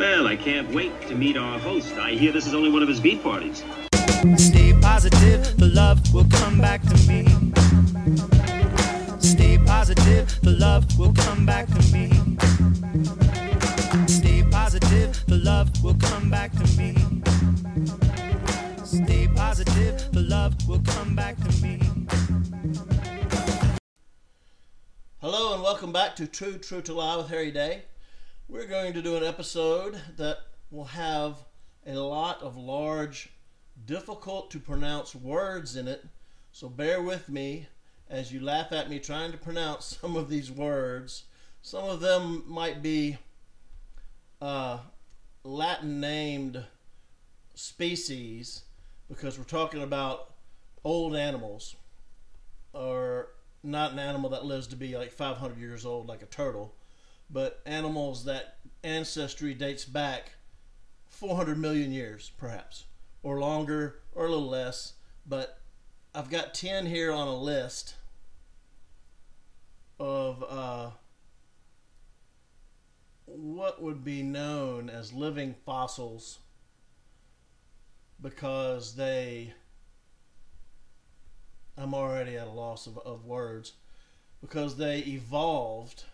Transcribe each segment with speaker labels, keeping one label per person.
Speaker 1: Well, I can't wait to meet our host. I hear this is only one of his beat parties.
Speaker 2: Stay positive, the love will come back to me. Stay positive, the love will come back to me. Stay positive, the love will come back to me. Stay positive, the love will come back to me.
Speaker 3: Hello and welcome back to True True to Lie with Harry Day. We're going to do an episode that will have a lot of large, difficult to pronounce words in it. So bear with me as you laugh at me trying to pronounce some of these words. Some of them might be uh, Latin named species because we're talking about old animals or not an animal that lives to be like 500 years old like a turtle but animals that ancestry dates back 400 million years perhaps or longer or a little less. But i've got 10 here on a list of uh, what would be known as living fossils because they I'm already at a loss of, of words because they evolved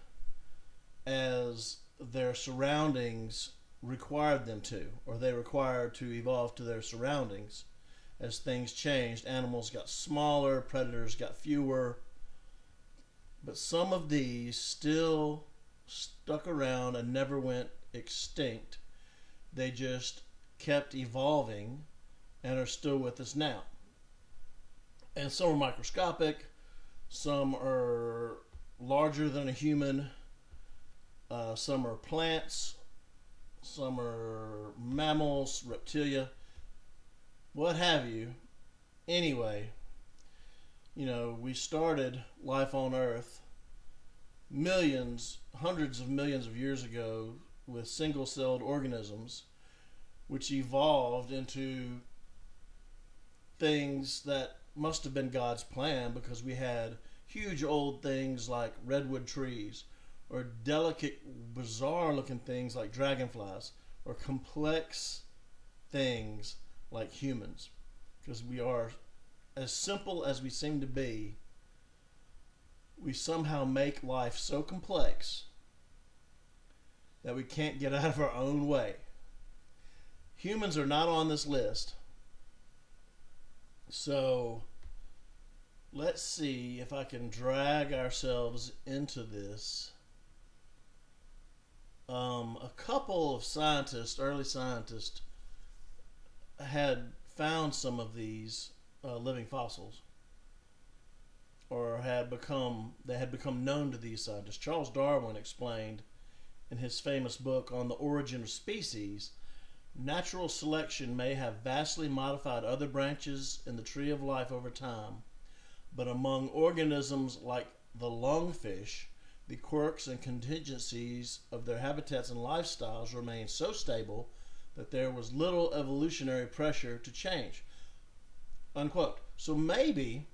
Speaker 3: as their surroundings required them to, or they required to evolve to their surroundings. As things changed, animals got smaller, predators got fewer, but some of these still stuck around and never went extinct. They just kept evolving and are still with us now and some are microscopic, some are larger than a human, uh, some are plants, some are mammals, reptilia, what have you. Anyway, you know, we started life on Earth millions, hundreds of millions of years ago with single celled organisms, which evolved into things that must have been God's plan because we had huge old things like redwood trees or delicate, bizarre looking things like dragonflies or complex things like humans. Because we are as simple as we seem to be we somehow make life so complex that we can't get out of our own way. Humans are not on this list. So let's see if I can drag ourselves into this. Um, a couple of scientists, early scientists, had found some of these uh, living fossils, or had become they had become known to these scientists. Charles Darwin explained in his famous book on the origin of species Natural selection may have vastly modified other branches in the tree of life over time, but among organisms like the lungfish, the quirks and contingencies of their habitats and lifestyles remained so stable that there was little evolutionary pressure to change. Unquote. So maybe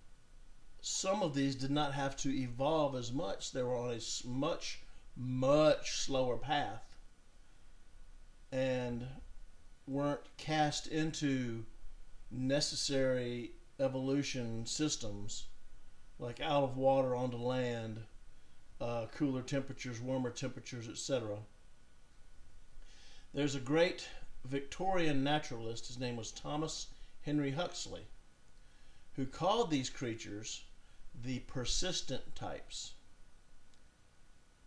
Speaker 3: some of these did not have to evolve as much. They were on a much, much slower path. And weren't cast into necessary evolution systems like out of water onto land, uh, cooler temperatures, warmer temperatures, etc. There's a great Victorian naturalist, his name was Thomas Henry Huxley, who called these creatures the persistent types.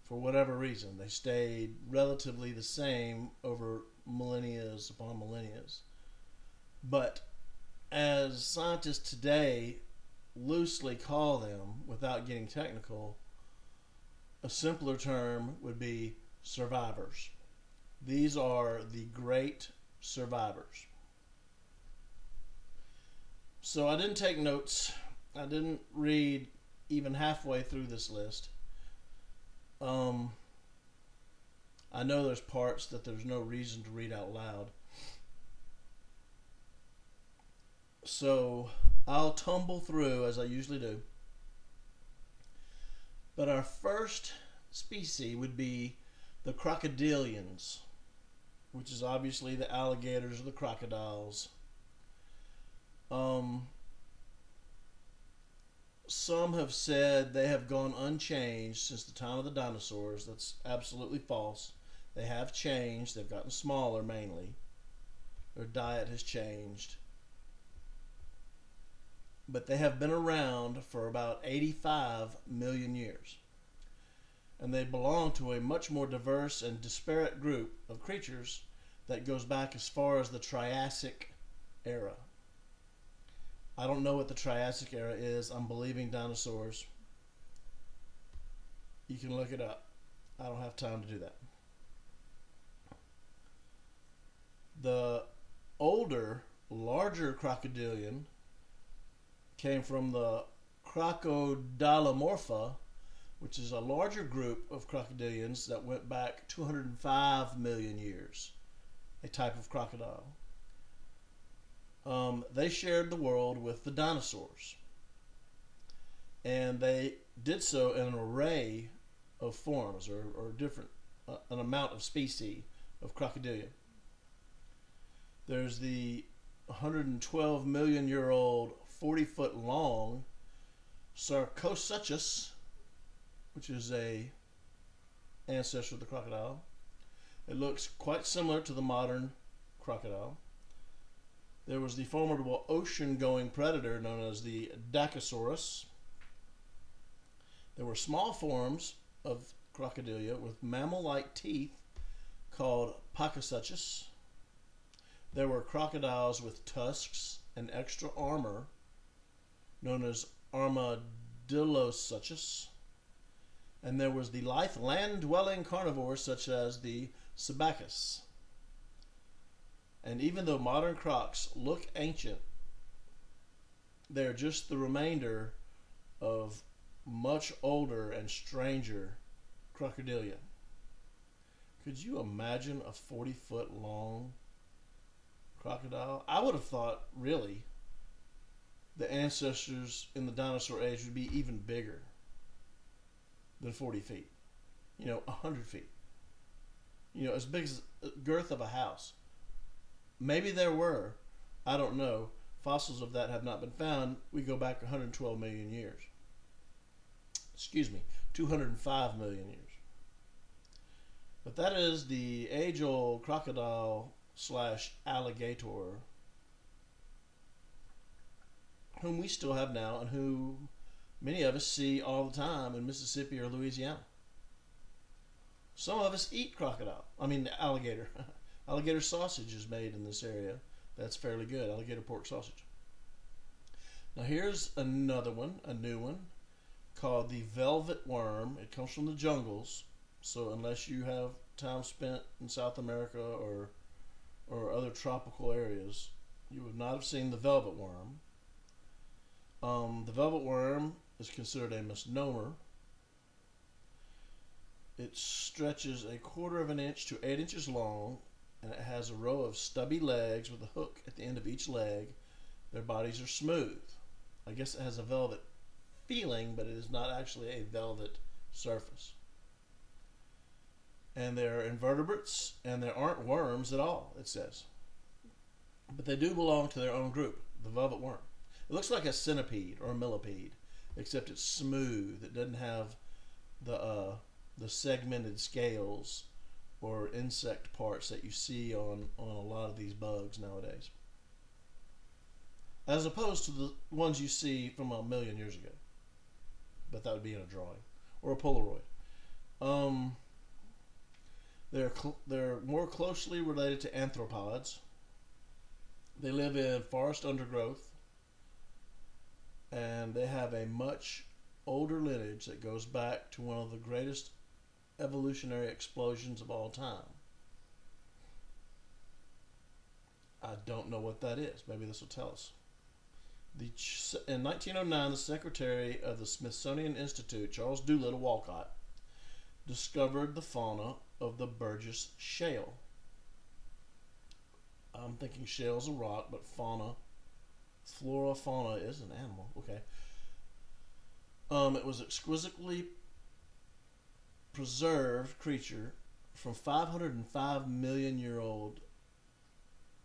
Speaker 3: For whatever reason, they stayed relatively the same over millennia upon millennia. But as scientists today loosely call them, without getting technical, a simpler term would be survivors. These are the great survivors. So I didn't take notes. I didn't read even halfway through this list. Um, I know there's parts that there's no reason to read out loud. So I'll tumble through as I usually do. But our first species would be the crocodilians, which is obviously the alligators or the crocodiles. Um, some have said they have gone unchanged since the time of the dinosaurs. That's absolutely false. They have changed. They've gotten smaller mainly. Their diet has changed. But they have been around for about 85 million years. And they belong to a much more diverse and disparate group of creatures that goes back as far as the Triassic era. I don't know what the Triassic era is. I'm believing dinosaurs. You can look it up. I don't have time to do that. The older, larger crocodilian came from the Crocodilomorpha, which is a larger group of crocodilians that went back 205 million years, a type of crocodile. Um, they shared the world with the dinosaurs. And they did so in an array of forms or, or different, uh, an amount of species of crocodilia. There's the 112 million year old, 40 foot long Sarcosuchus, which is a ancestor of the crocodile. It looks quite similar to the modern crocodile. There was the formidable ocean going predator known as the Dakosaurus. There were small forms of crocodilia with mammal like teeth called Pakasuchus. There were crocodiles with tusks and extra armor known as Armadillosuchus. And there was the lithe land dwelling carnivores such as the Sebecus. And even though modern crocs look ancient, they're just the remainder of much older and stranger crocodilia. Could you imagine a 40 foot long crocodile? I would have thought, really, the ancestors in the dinosaur age would be even bigger than 40 feet. You know, 100 feet. You know, as big as girth of a house. Maybe there were. I don't know. Fossils of that have not been found. We go back 112 million years. Excuse me, 205 million years. But that is the age old crocodile slash alligator whom we still have now and who many of us see all the time in Mississippi or Louisiana. Some of us eat crocodile. I mean, alligator. alligator sausage is made in this area. That's fairly good. Alligator pork sausage. Now, here's another one, a new one, called the velvet worm. It comes from the jungles. So, unless you have time spent in South America or or other tropical areas, you would not have seen the velvet worm. Um, the velvet worm is considered a misnomer. It stretches a quarter of an inch to eight inches long, and it has a row of stubby legs with a hook at the end of each leg. Their bodies are smooth. I guess it has a velvet feeling, but it is not actually a velvet surface. And they're invertebrates, and there aren't worms at all, it says. But they do belong to their own group, the velvet worm. It looks like a centipede or a millipede, except it's smooth. It doesn't have the uh, the segmented scales or insect parts that you see on, on a lot of these bugs nowadays. As opposed to the ones you see from a million years ago. But that would be in a drawing or a Polaroid. Um, they're, they're more closely related to arthropods. They live in forest undergrowth and they have a much older lineage that goes back to one of the greatest evolutionary explosions of all time. I don't know what that is. Maybe this will tell us. The, in 1909, the secretary of the Smithsonian Institute, Charles Doolittle Walcott, discovered the fauna of the Burgess Shale. I'm thinking shale's a rock, but fauna flora fauna is an animal. Okay. Um, it was exquisitely preserved creature from 505 million year old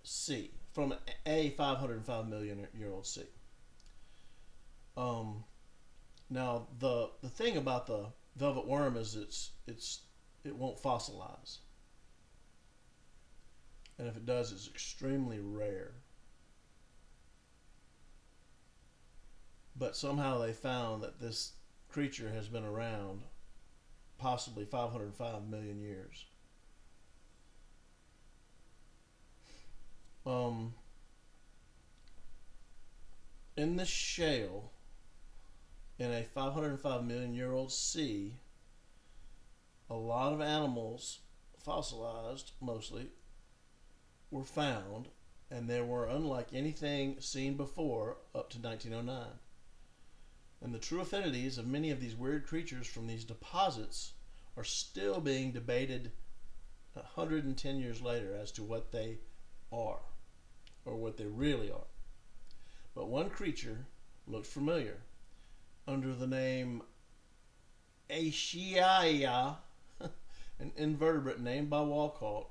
Speaker 3: sea from a 505 million year old sea. Um, now the the thing about the velvet worm is it's it's it won't fossilize, and if it does, it's extremely rare. But somehow they found that this creature has been around possibly 505 million years. Um, in the shale, in a 505 million year old sea, a lot of animals, fossilized mostly, were found, and they were unlike anything seen before up to 1909. And the true affinities of many of these weird creatures from these deposits are still being debated 110 years later as to what they are or what they really are. But one creature looked familiar under the name Aysheaia, an invertebrate named by Walcott.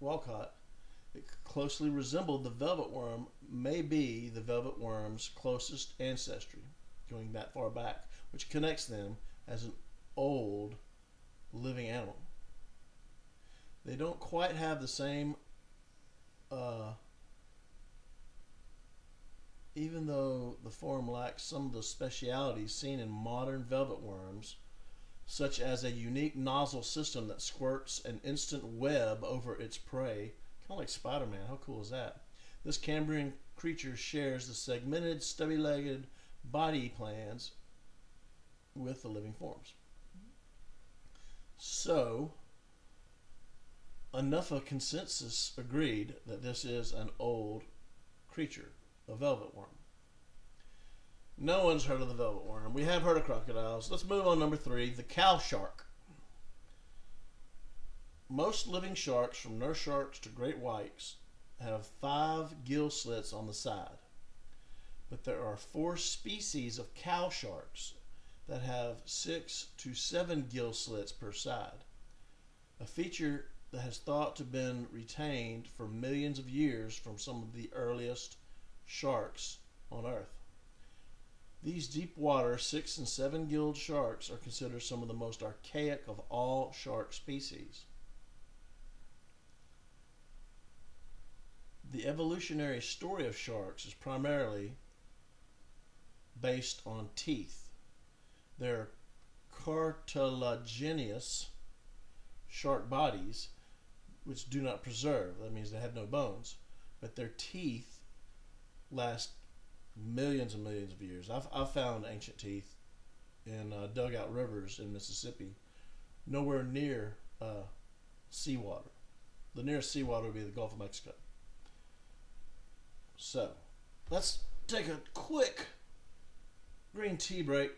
Speaker 3: Walcott. It closely resembled the velvet worm, may be the velvet worm's closest ancestry, going that far back, which connects them as an old living animal. They don't quite have the same uh, even though the form lacks some of the specialities seen in modern velvet worms, such as a unique nozzle system that squirts an instant web over its prey, kind of like Spider Man. How cool is that? This Cambrian creature shares the segmented, stubby legged body plans with the living forms. So, enough of consensus agreed that this is an old creature a velvet worm. No one's heard of the velvet worm. We have heard of crocodiles. Let's move on number three, the cow shark. Most living sharks, from nurse sharks to great whites, have five gill slits on the side. But there are four species of cow sharks that have six to seven gill slits per side. A feature that has thought to have been retained for millions of years from some of the earliest sharks on Earth. These deep water six and seven gilled sharks are considered some of the most archaic of all shark species. The evolutionary story of sharks is primarily based on teeth. Their cartilaginous shark bodies, which do not preserve, that means they have no bones, but their teeth last millions and millions of years. I've, I've found ancient teeth in uh, dugout rivers in Mississippi, nowhere near uh, seawater. The nearest seawater would be the Gulf of Mexico. So, let's take a quick green tea break.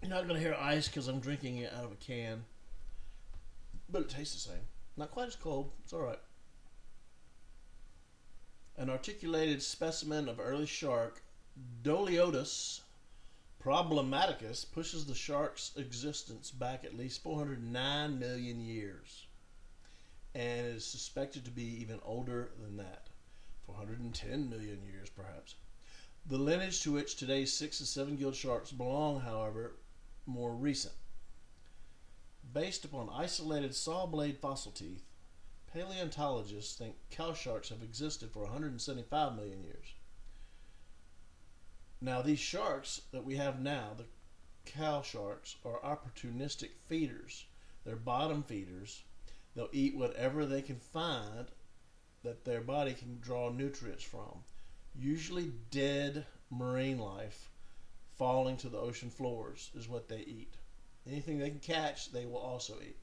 Speaker 3: You're not going to hear ice because I'm drinking it out of a can, but it tastes the same. Not quite as cold. It's all right. An articulated specimen of early shark, Doliodus problematicus, pushes the shark's existence back at least 409 million years and is suspected to be even older than that 410 million years, perhaps. The lineage to which today's six and seven gilled sharks belong, however, more recent. Based upon isolated saw blade fossil teeth, Paleontologists think cow sharks have existed for 175 million years. Now, these sharks that we have now, the cow sharks, are opportunistic feeders. They're bottom feeders. They'll eat whatever they can find that their body can draw nutrients from. Usually, dead marine life falling to the ocean floors is what they eat. Anything they can catch, they will also eat.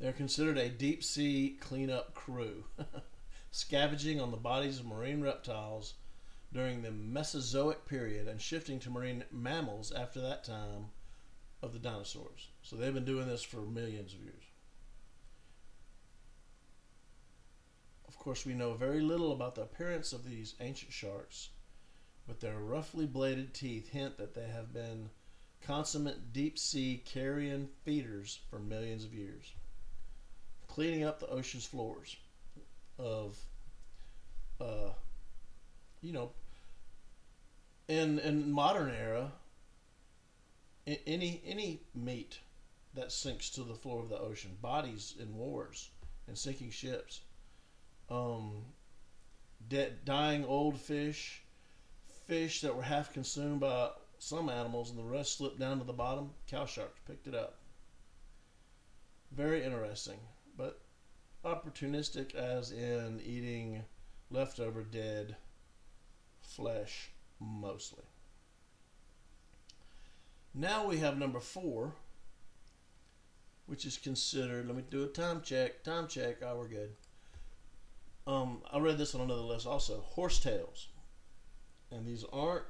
Speaker 3: They're considered a deep sea cleanup crew, scavenging on the bodies of marine reptiles during the Mesozoic period and shifting to marine mammals after that time of the dinosaurs. So they've been doing this for millions of years. Of course, we know very little about the appearance of these ancient sharks, but their roughly bladed teeth hint that they have been consummate deep sea carrion feeders for millions of years. cleaning up the ocean's floors of, uh, you know, in in modern era, any any meat that sinks to the floor of the ocean, bodies in wars and sinking ships, um, dead, dying old fish, fish that were half consumed by some animals and the rest slipped down to the bottom. Cow sharks picked it up. Very interesting, but opportunistic as in eating leftover dead flesh mostly. Now we have number four, which is considered. Let me do a time check. Time check. Oh, we're good. Um, I read this on another list also. Horsetails, and these aren't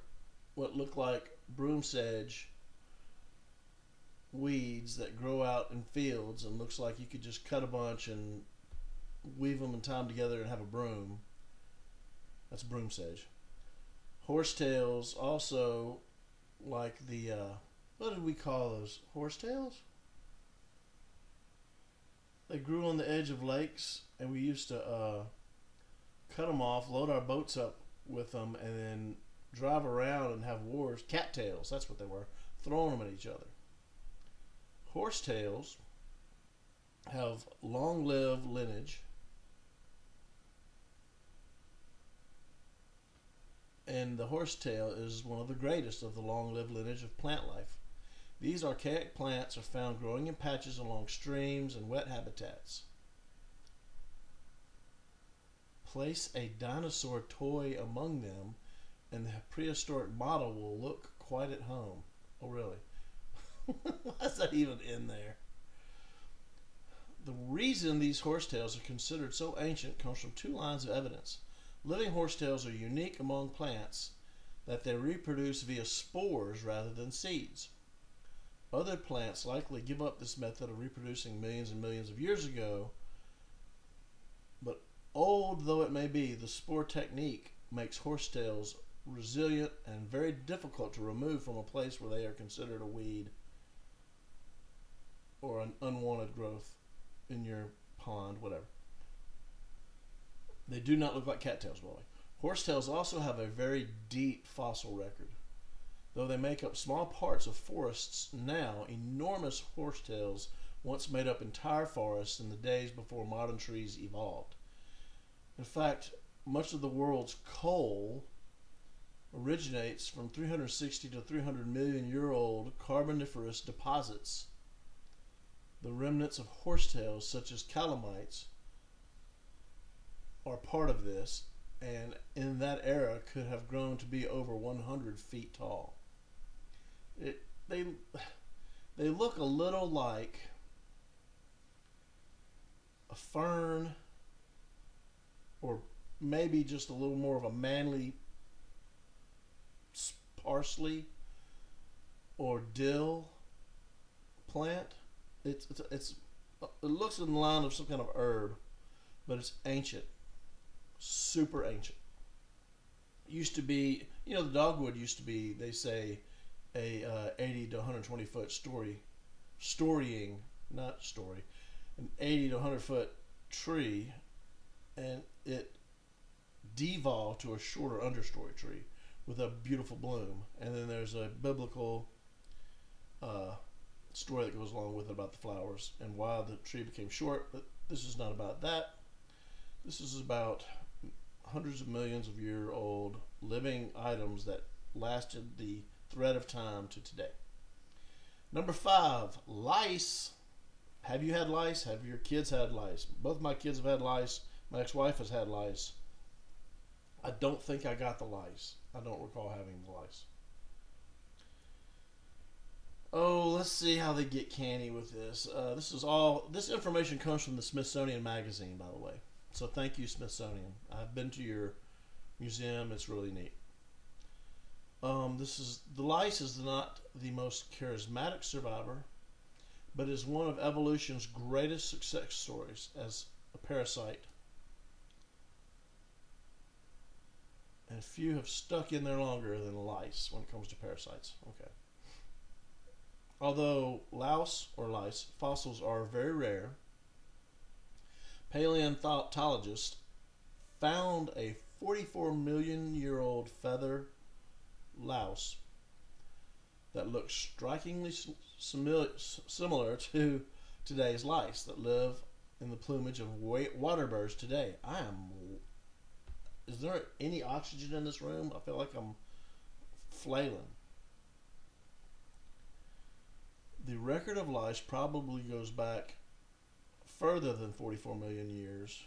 Speaker 3: what look like broom sedge weeds that grow out in fields and looks like you could just cut a bunch and weave them and tie them together and have a broom. That's broom sedge. Horsetails also like the uh, what did we call those horsetails? They grew on the edge of lakes, and we used to uh, cut them off, load our boats up with them, and then drive around and have wars. Cattails, that's what they were, throwing them at each other. Horsetails have long-lived lineage. And the horsetail is one of the greatest of the long-lived lineage of plant life. These archaic plants are found growing in patches along streams and wet habitats. Place a dinosaur toy among them, and the prehistoric model will look quite at home. Oh, really? Why is that even in there? The reason these horsetails are considered so ancient comes from two lines of evidence. Living horsetails are unique among plants that they reproduce via spores rather than seeds. Other plants likely give up this method of reproducing millions and millions of years ago, old though it may be, the spore technique makes horsetails resilient and very difficult to remove from a place where they are considered a weed or an unwanted growth in your pond, whatever. They do not look like cattails, by the way. Horsetails also have a very deep fossil record. Though they make up small parts of forests now, enormous horsetails once made up entire forests in the days before modern trees evolved. In fact, much of the world's coal originates from 360 to 300 million year old carboniferous deposits. The remnants of horsetails, such as calamites, are part of this, and in that era could have grown to be over 100 feet tall. It, they, they look a little like a fern, or maybe just a little more of a manly parsley or dill plant. It's, it's, it's it looks in the line of some kind of herb, but it's ancient, super ancient. Used to be, you know, the dogwood used to be. They say a uh, 80 to 120 foot story, storying, not story, an 80 to 100 foot tree, and it devolved to a shorter understory tree with a beautiful bloom. And then there's a biblical uh, story that goes along with it about the flowers and why the tree became short. But this is not about that. This is about hundreds of millions of year old living items that lasted the thread of time to today. Number five, lice. Have you had lice? Have your kids had lice? Both my kids have had lice. My ex wife has had lice. I don't think I got the lice. I don't recall having the lice. Oh, let's see how they get canny with this. Uh, this is all. This information comes from the Smithsonian Magazine, by the way. So thank you, Smithsonian. I've been to your museum. It's really neat. Um, this is the lice is not the most charismatic survivor, but is one of evolution's greatest success stories as a parasite. And few have stuck in there longer than lice when it comes to parasites. Okay. Although louse or lice fossils are very rare, paleontologists found a 44 million year old feather louse that looks strikingly similar to today's lice that live in the plumage of water birds today. I am. Is there any oxygen in this room? I feel like I'm flailing. The record of lice probably goes back further than 44 million years.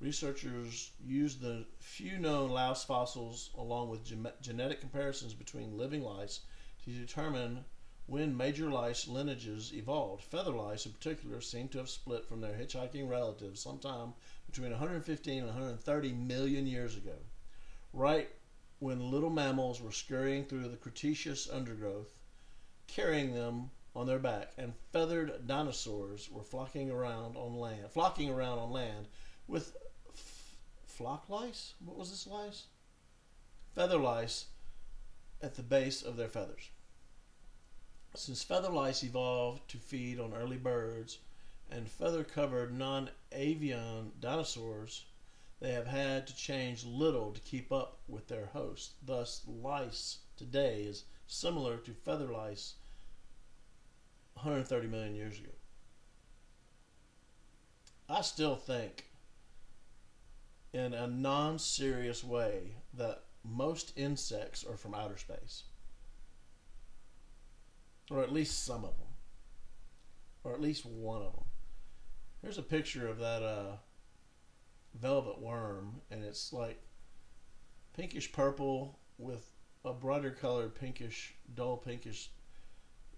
Speaker 3: Researchers used the few known louse fossils along with genetic comparisons between living lice to determine when major lice lineages evolved. Feather lice, in particular, seem to have split from their hitchhiking relatives sometime between 115 and 130 million years ago, right when little mammals were scurrying through the Cretaceous undergrowth, carrying them on their back, and feathered dinosaurs were flocking around on land, flocking around on land with f- flock lice. What was this lice? Feather lice at the base of their feathers. Since feather lice evolved to feed on early birds and feather covered non avian dinosaurs, they have had to change little to keep up with their host. Thus, lice today is similar to feather lice 130 million years ago. I still think, in a non serious way, that most insects are from outer space or at least some of them, or at least one of them. Here's a picture of that uh, velvet worm, and it's like pinkish purple with a brighter colored pinkish, dull pinkish.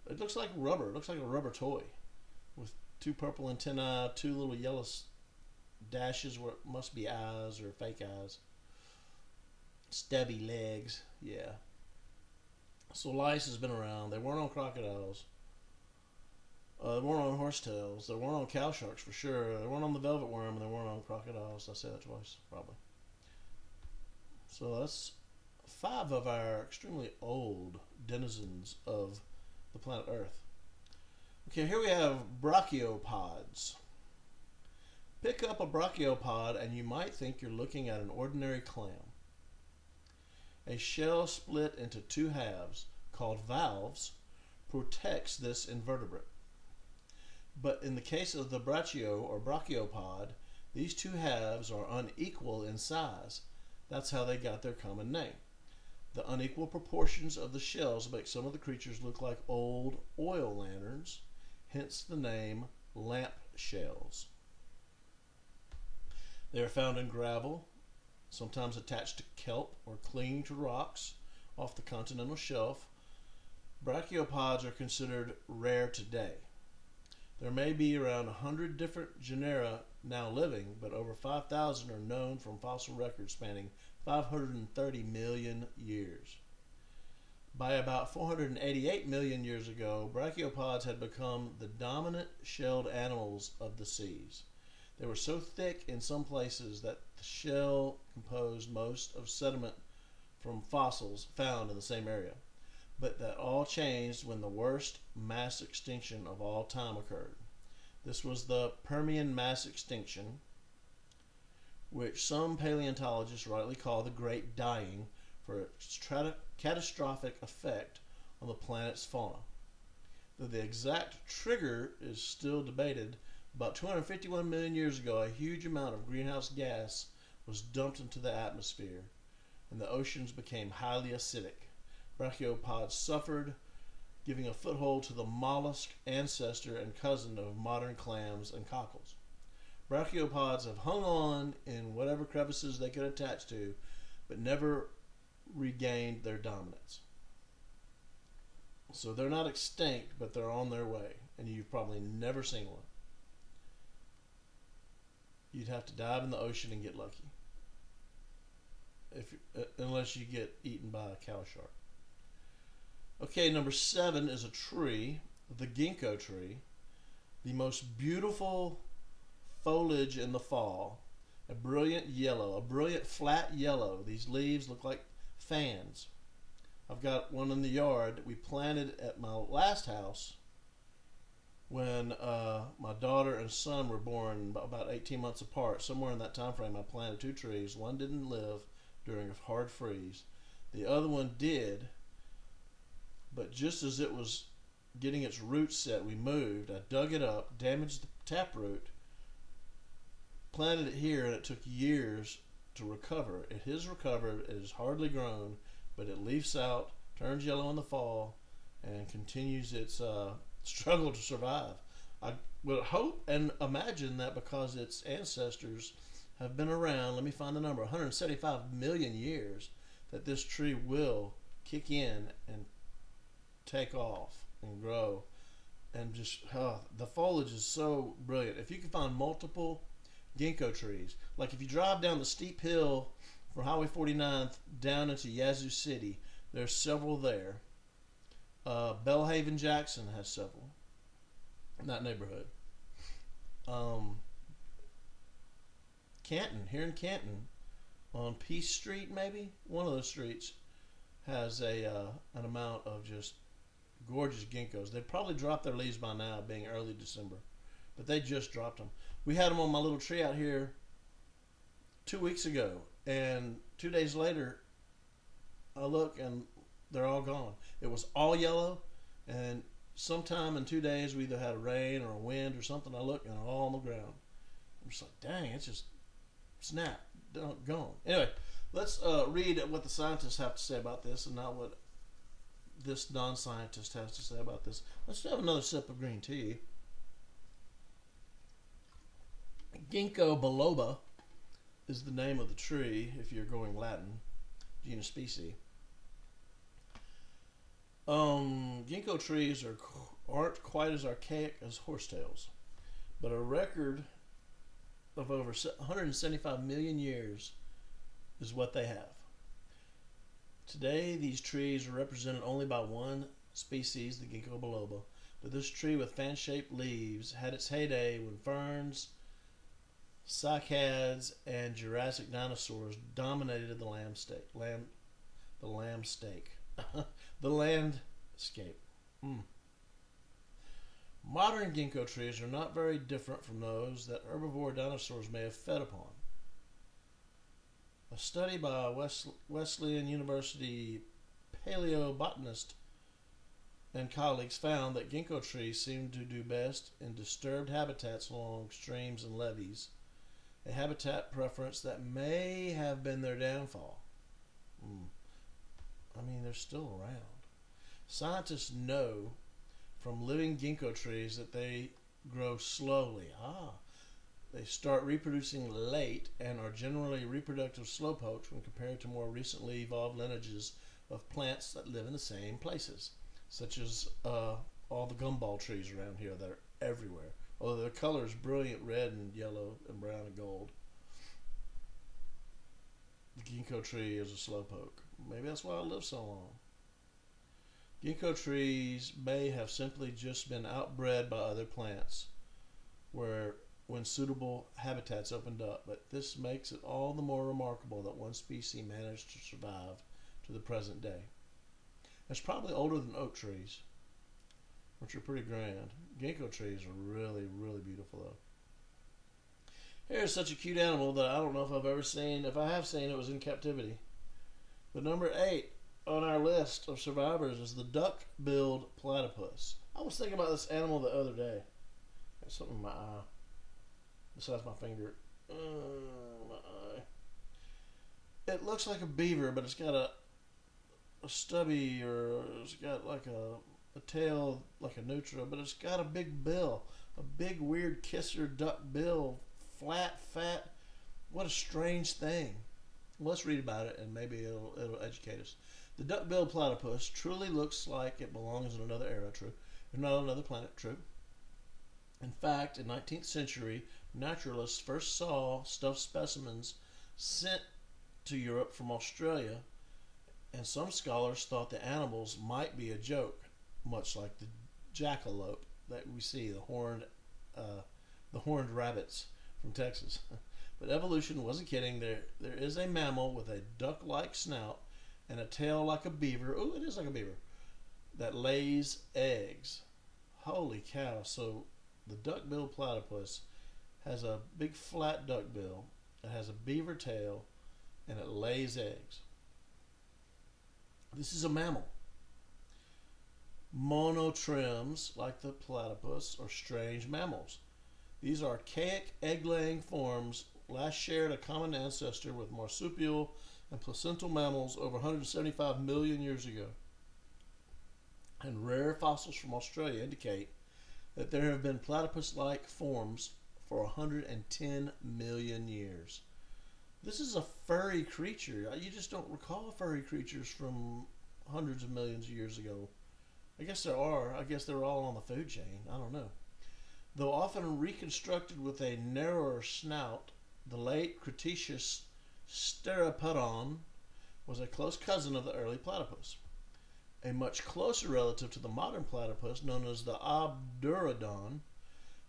Speaker 3: It looks like rubber. It looks like a rubber toy with two purple antennae, two little yellow dashes where it must be eyes or fake eyes. Stubby legs, yeah. So lice has been around. They weren't on crocodiles. Uh, they weren't on horsetails. They weren't on cow sharks for sure. They weren't on the velvet worm, and they weren't on crocodiles. I say that twice? Probably. So that's five of our extremely old denizens of the planet Earth. Okay, here we have brachiopods. Pick up a brachiopod, and you might think you're looking at an ordinary clam. A shell split into two halves, called valves, protects this invertebrate. But in the case of the brachio or brachiopod, these two halves are unequal in size. That's how they got their common name. The unequal proportions of the shells make some of the creatures look like old oil lanterns, hence the name lamp shells. They are found in gravel, sometimes attached to kelp or clinging to rocks off the continental shelf. Brachiopods are considered rare today. There may be around 100 different genera now living, but over 5,000 are known from fossil records spanning 530 million years. By about 488 million years ago, brachiopods had become the dominant shelled animals of the seas. They were so thick in some places that the shell composed most of sediment from fossils found in the same area. But that changed when the worst mass extinction of all time occurred. This was the Permian mass extinction, which some paleontologists rightly call the Great Dying for its catastrophic effect on the planet's fauna. Though the exact trigger is still debated, about 251 million years ago, a huge amount of greenhouse gas was dumped into the atmosphere, and the oceans became highly acidic. Brachiopods suffered, giving a foothold to the mollusk ancestor and cousin of modern clams and cockles. Brachiopods have hung on in whatever crevices they could attach to, but never regained their dominance. So they're not extinct, but they're on their way, and you've probably never seen one. You'd have to dive in the ocean and get lucky, if uh, unless you get eaten by a cow shark. Okay, number seven is a tree, the ginkgo tree, the most beautiful foliage in the fall, a brilliant yellow, a brilliant flat yellow. These leaves look like fans. I've got one in the yard that we planted at my last house when uh, my daughter and son were born about 18 months apart. Somewhere in that time frame, I planted two trees. One didn't live during a hard freeze. The other one did, but just as it was getting its roots set, we moved. I dug it up, damaged the taproot, planted it here, and it took years to recover. It has recovered. It has hardly grown, but it leaves out, turns yellow in the fall, and continues its uh, struggle to survive. I would hope and imagine that because its ancestors have been around, let me find the number, 175 million years, that this tree will kick in and take off and grow. And just, oh, the foliage is so brilliant. If you can find multiple ginkgo trees, like if you drive down the steep hill from Highway 49 down into Yazoo City, there's several there. Uh, Belhaven Jackson has several in that neighborhood. Um, Canton, here in Canton, on Peace Street, maybe one of those streets, has a uh, an amount of just gorgeous ginkgos. They probably dropped their leaves by now, being early December, but they just dropped them. We had them on my little tree out here two weeks ago, and two days later, I look and they're all gone. It was all yellow, and sometime in two days we either had a rain or a wind or something. I look and they're all on the ground. I'm just like, dang, it's just snap, gone. Anyway, let's uh, read what the scientists have to say about this, and not what this non-scientist has to say about this. Let's have another sip of green tea. Ginkgo biloba is the name of the tree if you're going Latin, genus species. Um, ginkgo trees are aren't quite as archaic as horsetails, but a record of over 175 million years is what they have. Today, these trees are represented only by one species, the Ginkgo biloba, but this tree with fan-shaped leaves had its heyday when ferns, cycads, and Jurassic dinosaurs dominated the landscape. Land, the landscape. the landscape. Mm. Modern ginkgo trees are not very different from those that herbivore dinosaurs may have fed upon. A study by West, Wesleyan University paleobotanist and colleagues found that ginkgo trees seem to do best in disturbed habitats along streams and levees, a habitat preference that may have been their downfall. Mm. I mean, they're still around. Scientists know from living ginkgo trees that they grow slowly. Ah, they start reproducing late and are generally reproductive slowpokes when compared to more recently evolved lineages of plants that live in the same places, such as uh, all the gumball trees around here that are everywhere. Although their color is brilliant red and yellow and brown and gold. The ginkgo tree is a slowpoke. Maybe that's why I live so long. Ginkgo trees may have simply just been outbred by other plants, where when suitable habitats opened up, but this makes it all the more remarkable that one species managed to survive to the present day. It's probably older than oak trees, which are pretty grand. Ginkgo trees are really, really beautiful though. Here's such a cute animal that I don't know if I've ever seen. If I have seen, it was in captivity. But number eight on our list of survivors is the duck-billed platypus. I was thinking about this animal the other day. Got something in my eye besides my finger. Uh, my eye. It looks like a beaver, but it's got a a stubby or it's got like a a tail like a nutria, but it's got a big bill, a big weird kisser duck bill, flat, fat. What a strange thing. Let's read about it and maybe it'll it'll educate us. The duck-billed platypus truly looks like it belongs in another era. True, if not another planet. True. In fact, in 19th century, naturalists first saw stuffed specimens sent to Europe from Australia, and some scholars thought the animals might be a joke, much like the jackalope that we see, the horned, uh, the horned rabbits from Texas. but evolution wasn't kidding. There, there is a mammal with a duck-like snout and a tail like a beaver. Oh, it is like a beaver that lays eggs. Holy cow! So the duck-billed platypus has a big flat duck bill. It has a beaver tail, and it lays eggs. This is a mammal. Monotremes, like the platypus, are strange mammals. These archaic egg-laying forms last shared a common ancestor with marsupial and placental mammals over 175 million years ago. And rare fossils from Australia indicate that there have been platypus like forms for 110 million years. This is a furry creature. You just don't recall furry creatures from hundreds of millions of years ago. I guess there are. I guess they're all on the food chain. I don't know. Though often reconstructed with a narrower snout, the late Cretaceous Steropodon was a close cousin of the early platypus. A much closer relative to the modern platypus, known as the Obdurodon,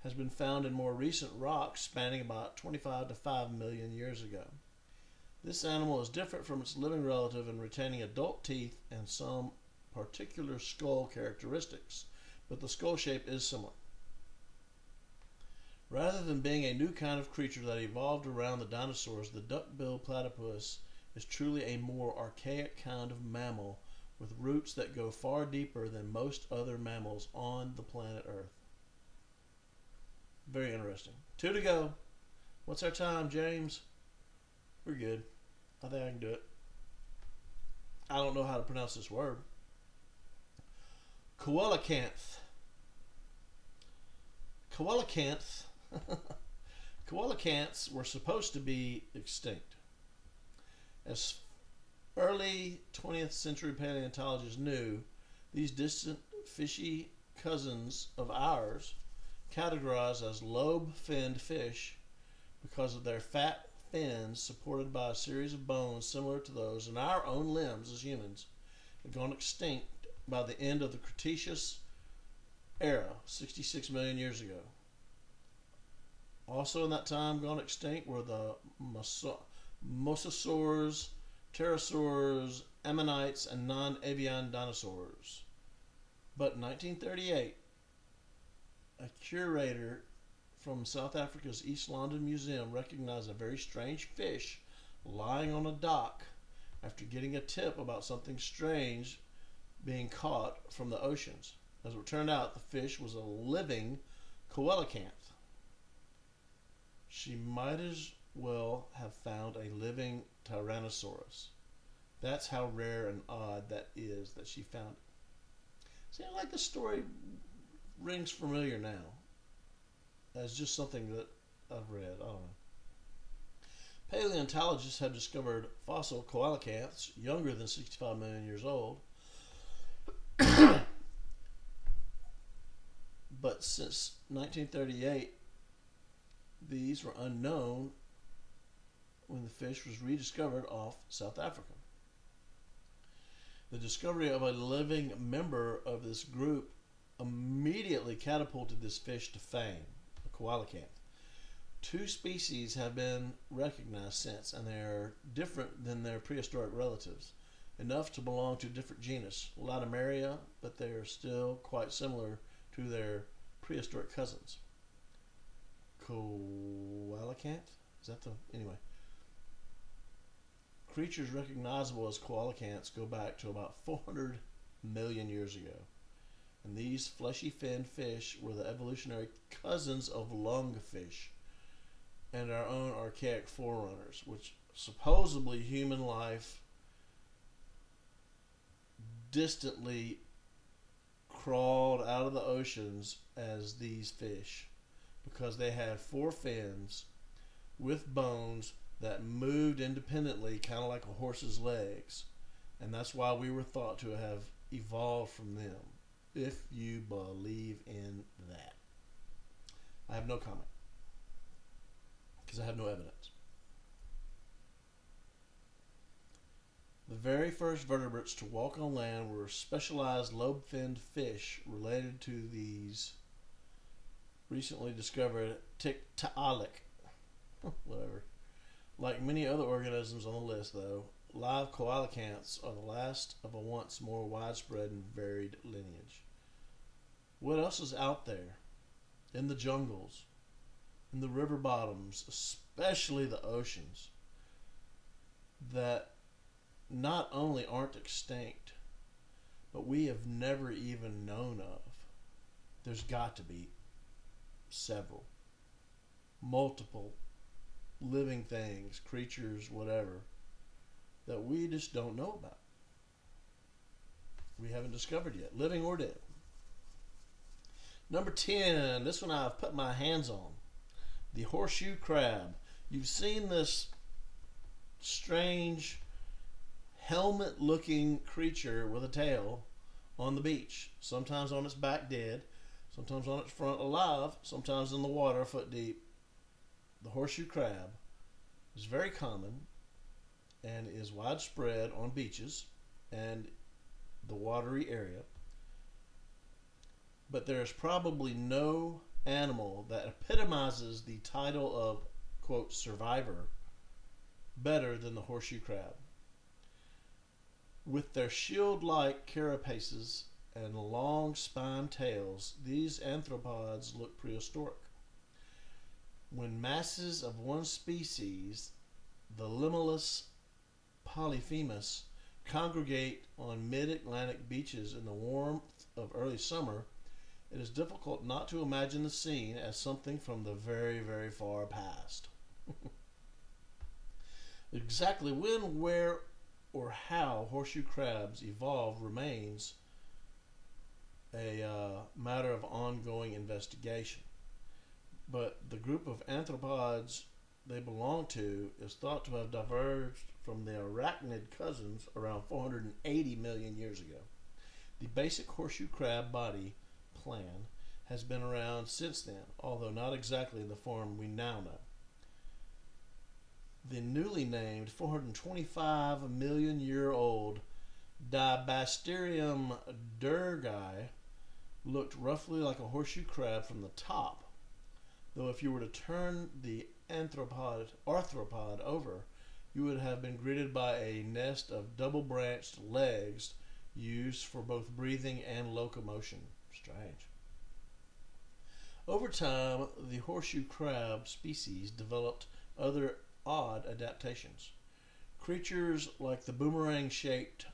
Speaker 3: has been found in more recent rocks spanning about 25 to 5 million years ago. This animal is different from its living relative in retaining adult teeth and some particular skull characteristics, but the skull shape is similar. Rather than being a new kind of creature that evolved around the dinosaurs, the duck-billed platypus is truly a more archaic kind of mammal with roots that go far deeper than most other mammals on the planet Earth. Very interesting. Two to go. What's our time, James? We're good. I think I can do it. I don't know how to pronounce this word. Coelacanth. Coelacanth. Coelacanths were supposed to be extinct. As early 20th century paleontologists knew, these distant fishy cousins of ours, categorized as lobe finned fish because of their fat fins supported by a series of bones similar to those in our own limbs as humans, had gone extinct by the end of the Cretaceous era, 66 million years ago. Also, in that time, gone extinct were the mosasaurs, pterosaurs, ammonites, and non avian dinosaurs. But in 1938, a curator from South Africa's East London Museum recognized a very strange fish lying on a dock after getting a tip about something strange being caught from the oceans. As it turned out, the fish was a living coelacanth. She might as well have found a living Tyrannosaurus. That's how rare and odd that is that she found it. See, I like the story rings familiar now as just something that I've read. I don't know. Paleontologists have discovered fossil coelacanths younger than 65 million years old but since 1938, these were unknown when the fish was rediscovered off South Africa. The discovery of a living member of this group immediately catapulted this fish to fame, a coelacanth. Two species have been recognized since, and they are different than their prehistoric relatives enough to belong to a different genus, Latimeria, but they are still quite similar to their prehistoric cousins. Coelacanth? Is that the. Anyway. Creatures recognizable as coelacanths go back to about 400 million years ago. And these fleshy finned fish were the evolutionary cousins of lungfish and our own archaic forerunners, which supposedly human life distantly crawled out of the oceans as these fish because they had four fins with bones that moved independently, kind of like a horse's legs. And that's why we were thought to have evolved from them, if you believe in that. I have no comment because I have no evidence. The very first vertebrates to walk on land were specialized lobe-finned fish related to these recently discovered Tiktaalik. Whatever. Like many other organisms on the list, though, live coelacanths are the last of a once more widespread and varied lineage. What else is out there in the jungles, in the river bottoms, especially the oceans, that not only aren't extinct, but we have never even known of? There's got to be several, multiple living things, creatures, whatever, that we just don't know about. We haven't discovered yet, living or dead. Number 10, this one I've put my hands on the horseshoe crab. You've seen this strange helmet looking creature with a tail on the beach, sometimes on its back dead, sometimes on its front alive, sometimes in the water a foot deep. The horseshoe crab is very common and is widespread on beaches and the watery area. But there is probably no animal that epitomizes the title of, quote, survivor better than the horseshoe crab. With their shield like carapaces and long spine tails, these anthropods look prehistoric. When masses of one species, the Limulus polyphemus, congregate on mid Atlantic beaches in the warmth of early summer, it is difficult not to imagine the scene as something from the very, very far past. exactly when, where, or how horseshoe crabs evolved remains a uh, matter of ongoing investigation. But the group of arthropods they belong to is thought to have diverged from their arachnid cousins around 480 million years ago. The basic horseshoe crab body plan has been around since then, although not exactly in the form we now know. The newly named 425 million year old Dibasterium durgi looked roughly like a horseshoe crab from the top, though if you were to turn the anthropod arthropod over, you would have been greeted by a nest of double branched legs used for both breathing and locomotion. Strange. Over time, the horseshoe crab species developed other odd adaptations. Creatures like the boomerang shaped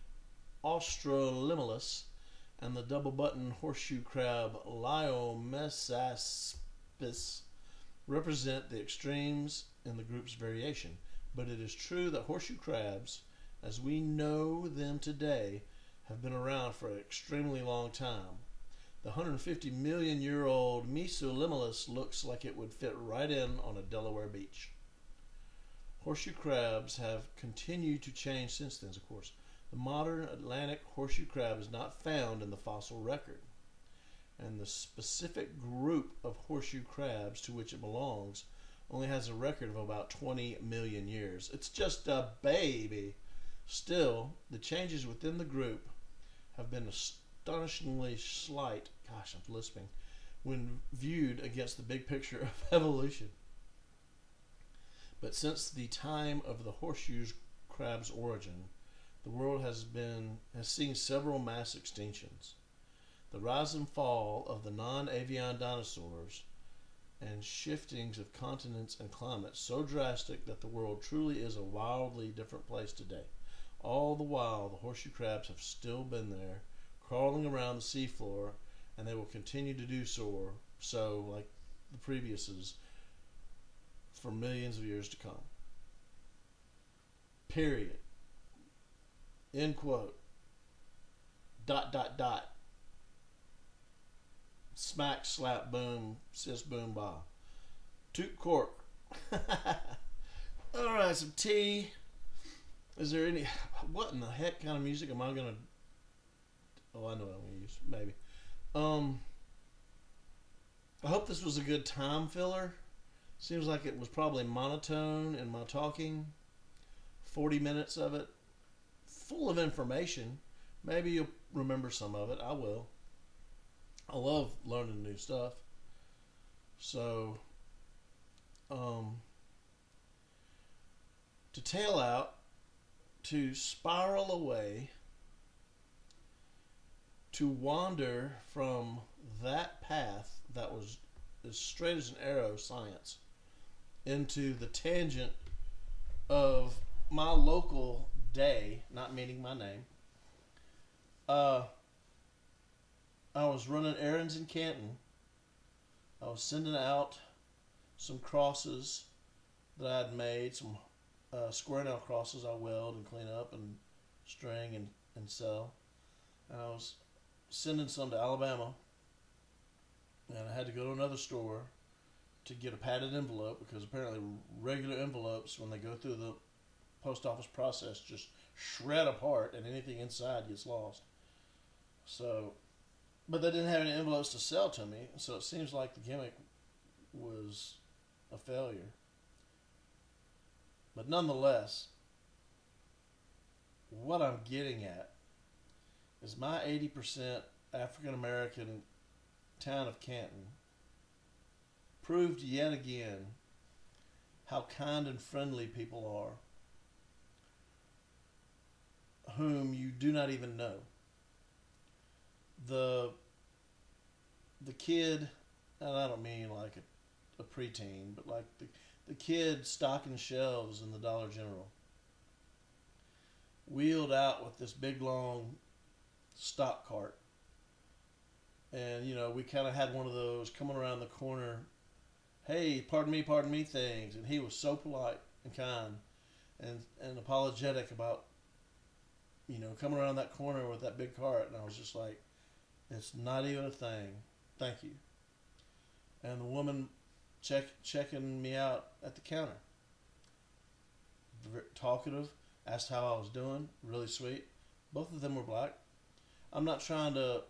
Speaker 3: Australolimulus and the double button horseshoe crab Liomesaspis represent the extremes in the group's variation, but it is true that horseshoe crabs, as we know them today, have been around for an extremely long time. The 150 million year old Mesolimulus looks like it would fit right in on a Delaware beach. Horseshoe crabs have continued to change since then, of course. The modern Atlantic horseshoe crab is not found in the fossil record and the specific group of horseshoe crabs to which it belongs only has a record of about 20 million years. It's just a baby. Still, the changes within the group have been astonishingly slight. Gosh, I'm lisping. When viewed against the big picture of evolution. But since the time of the horseshoe crab's origin, the world has been has seen several mass extinctions the rise and fall of the non avian dinosaurs, and shiftings of continents and climates so drastic that the world truly is a wildly different place today. All the while, the horseshoe crabs have still been there, crawling around the seafloor, and they will continue to do so, so like the previous's, for millions of years to come. Period. End quote. Dot, dot, dot smack, slap, boom, sis, boom, ba. Toot cork. All right, some tea. Is there any? What in the heck kind of music am I gonna? Oh, I know what I'm gonna use. Maybe. Um. I hope this was a good time filler. Seems like it was probably monotone in my talking. Forty minutes of it, full of information. Maybe you'll remember some of it. I will. I love learning new stuff. So, um, to tail out, to spiral away, to wander from that path that was as straight as an arrow science into the tangent of my local day, not meaning my name. Uh, I was running errands in Canton. I was sending out some crosses that I had made, some uh, square nail crosses I weld and clean up and string and, and sell. And I was sending some to Alabama. And I had to go to another store to get a padded envelope because apparently regular envelopes, when they go through the post office process, just shred apart and anything inside gets lost. So, but they didn't have any envelopes to sell to me, so it seems like the gimmick was a failure. But nonetheless, what I'm getting at is my 80% African American town of Canton proved yet again how kind and friendly people are whom you do not even know. The the kid, and I don't mean like a, a preteen, but like the the kid stocking shelves in the Dollar General wheeled out with this big long stock cart. And, you know, we kind of had one of those coming around the corner, hey, pardon me, pardon me things. And he was so polite and kind and, and apologetic about, you know, coming around that corner with that big cart. And I was just like, it's not even a thing. Thank you. And the woman check checking me out at the counter. Talkative, asked how I was doing, really sweet. Both of them were black. I'm not trying to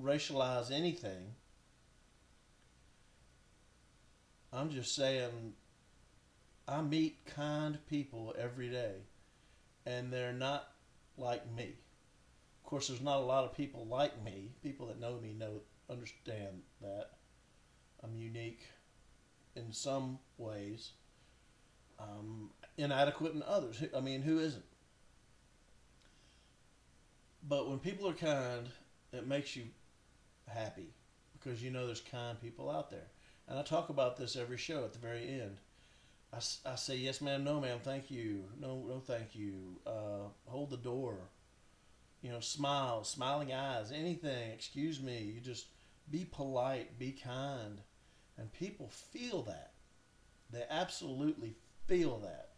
Speaker 3: racialize anything. I'm just saying I meet kind people every day and they're not like me. Of course there's not a lot of people like me. People that know me know understand that. I'm unique in some ways, um, inadequate in others. I mean, who isn't? But when people are kind, it makes you happy because you know there's kind people out there. And I talk about this every show at the very end. I, I say, yes, ma'am, no, ma'am, thank you. No, no, thank you. Uh, hold the door. You know, smile, smiling eyes, anything. Excuse me. You just be polite, be kind. And people feel that. They absolutely feel that.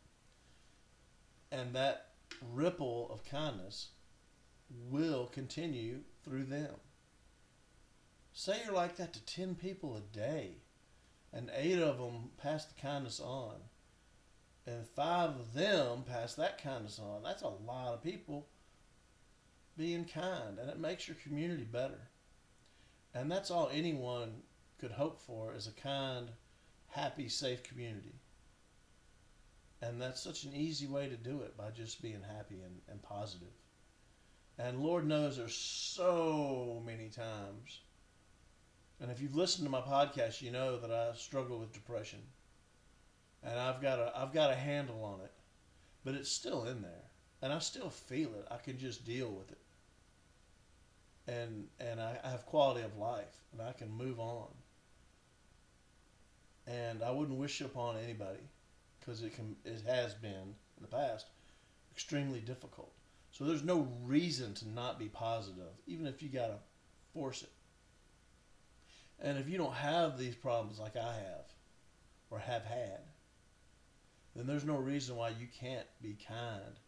Speaker 3: And that ripple of kindness will continue through them. Say you're like that to 10 people a day, and eight of them pass the kindness on, and five of them pass that kindness on. That's a lot of people being kind, and it makes your community better. And that's all anyone could hope for is a kind, happy, safe community. And that's such an easy way to do it by just being happy and, and positive. And Lord knows there's so many times. And if you've listened to my podcast, you know that I struggle with depression. And I've got a I've got a handle on it. But it's still in there. And I still feel it. I can just deal with it. And and I, I have quality of life and I can move on and I wouldn't wish it upon anybody because it can it has been in the past extremely difficult. So there's no reason to not be positive, even if you gotta force it. And if you don't have these problems like I have or have had, then there's no reason why you can't be kind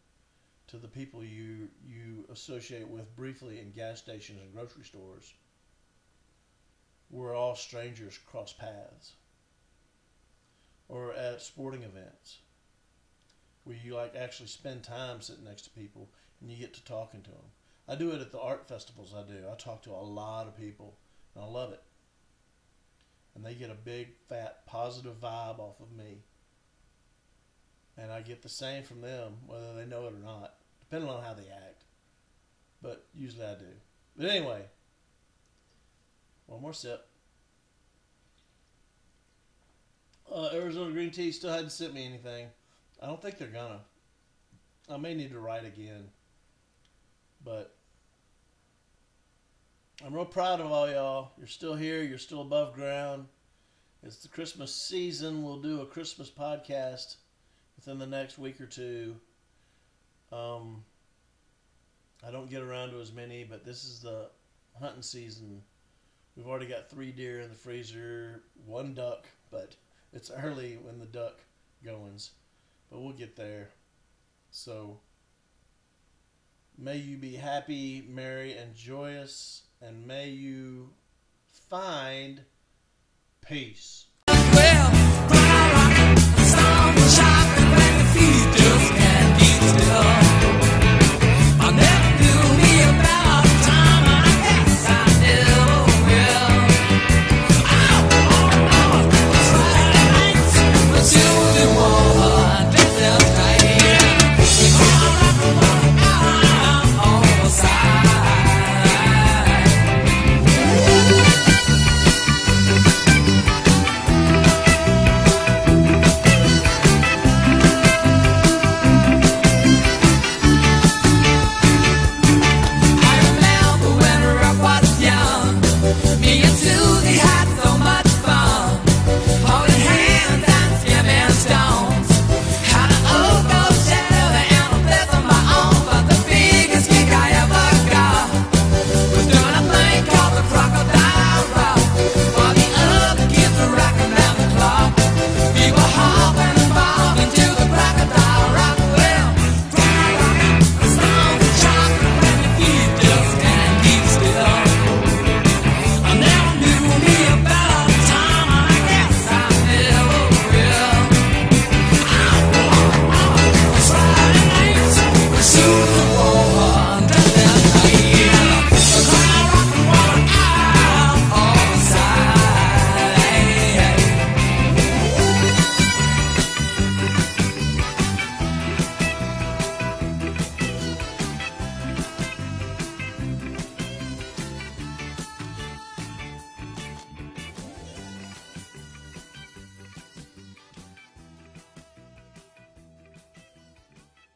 Speaker 3: to the people you you associate with briefly in gas stations and grocery stores. We're all strangers cross paths or at sporting events where you like actually spend time sitting next to people and you get to talking to them. I do it at the art festivals I do. I talk to a lot of people and I love it. And they get a big fat positive vibe off of me. And I get the same from them whether they know it or not, depending on how they act. But usually I do. But anyway, one more sip. Uh, Arizona Green Tea still hadn't sent me anything. I don't think they're gonna. I may need to write again. But I'm real proud of all y'all. You're still here. You're still above ground. It's the Christmas season. We'll do a Christmas podcast within the next week or two. Um, I don't get around to as many, but this is the hunting season. We've already got three deer in the freezer, one duck, but it's early when the duck goings. But we'll get there. So May you be happy, merry, and joyous, and may you find peace. Well,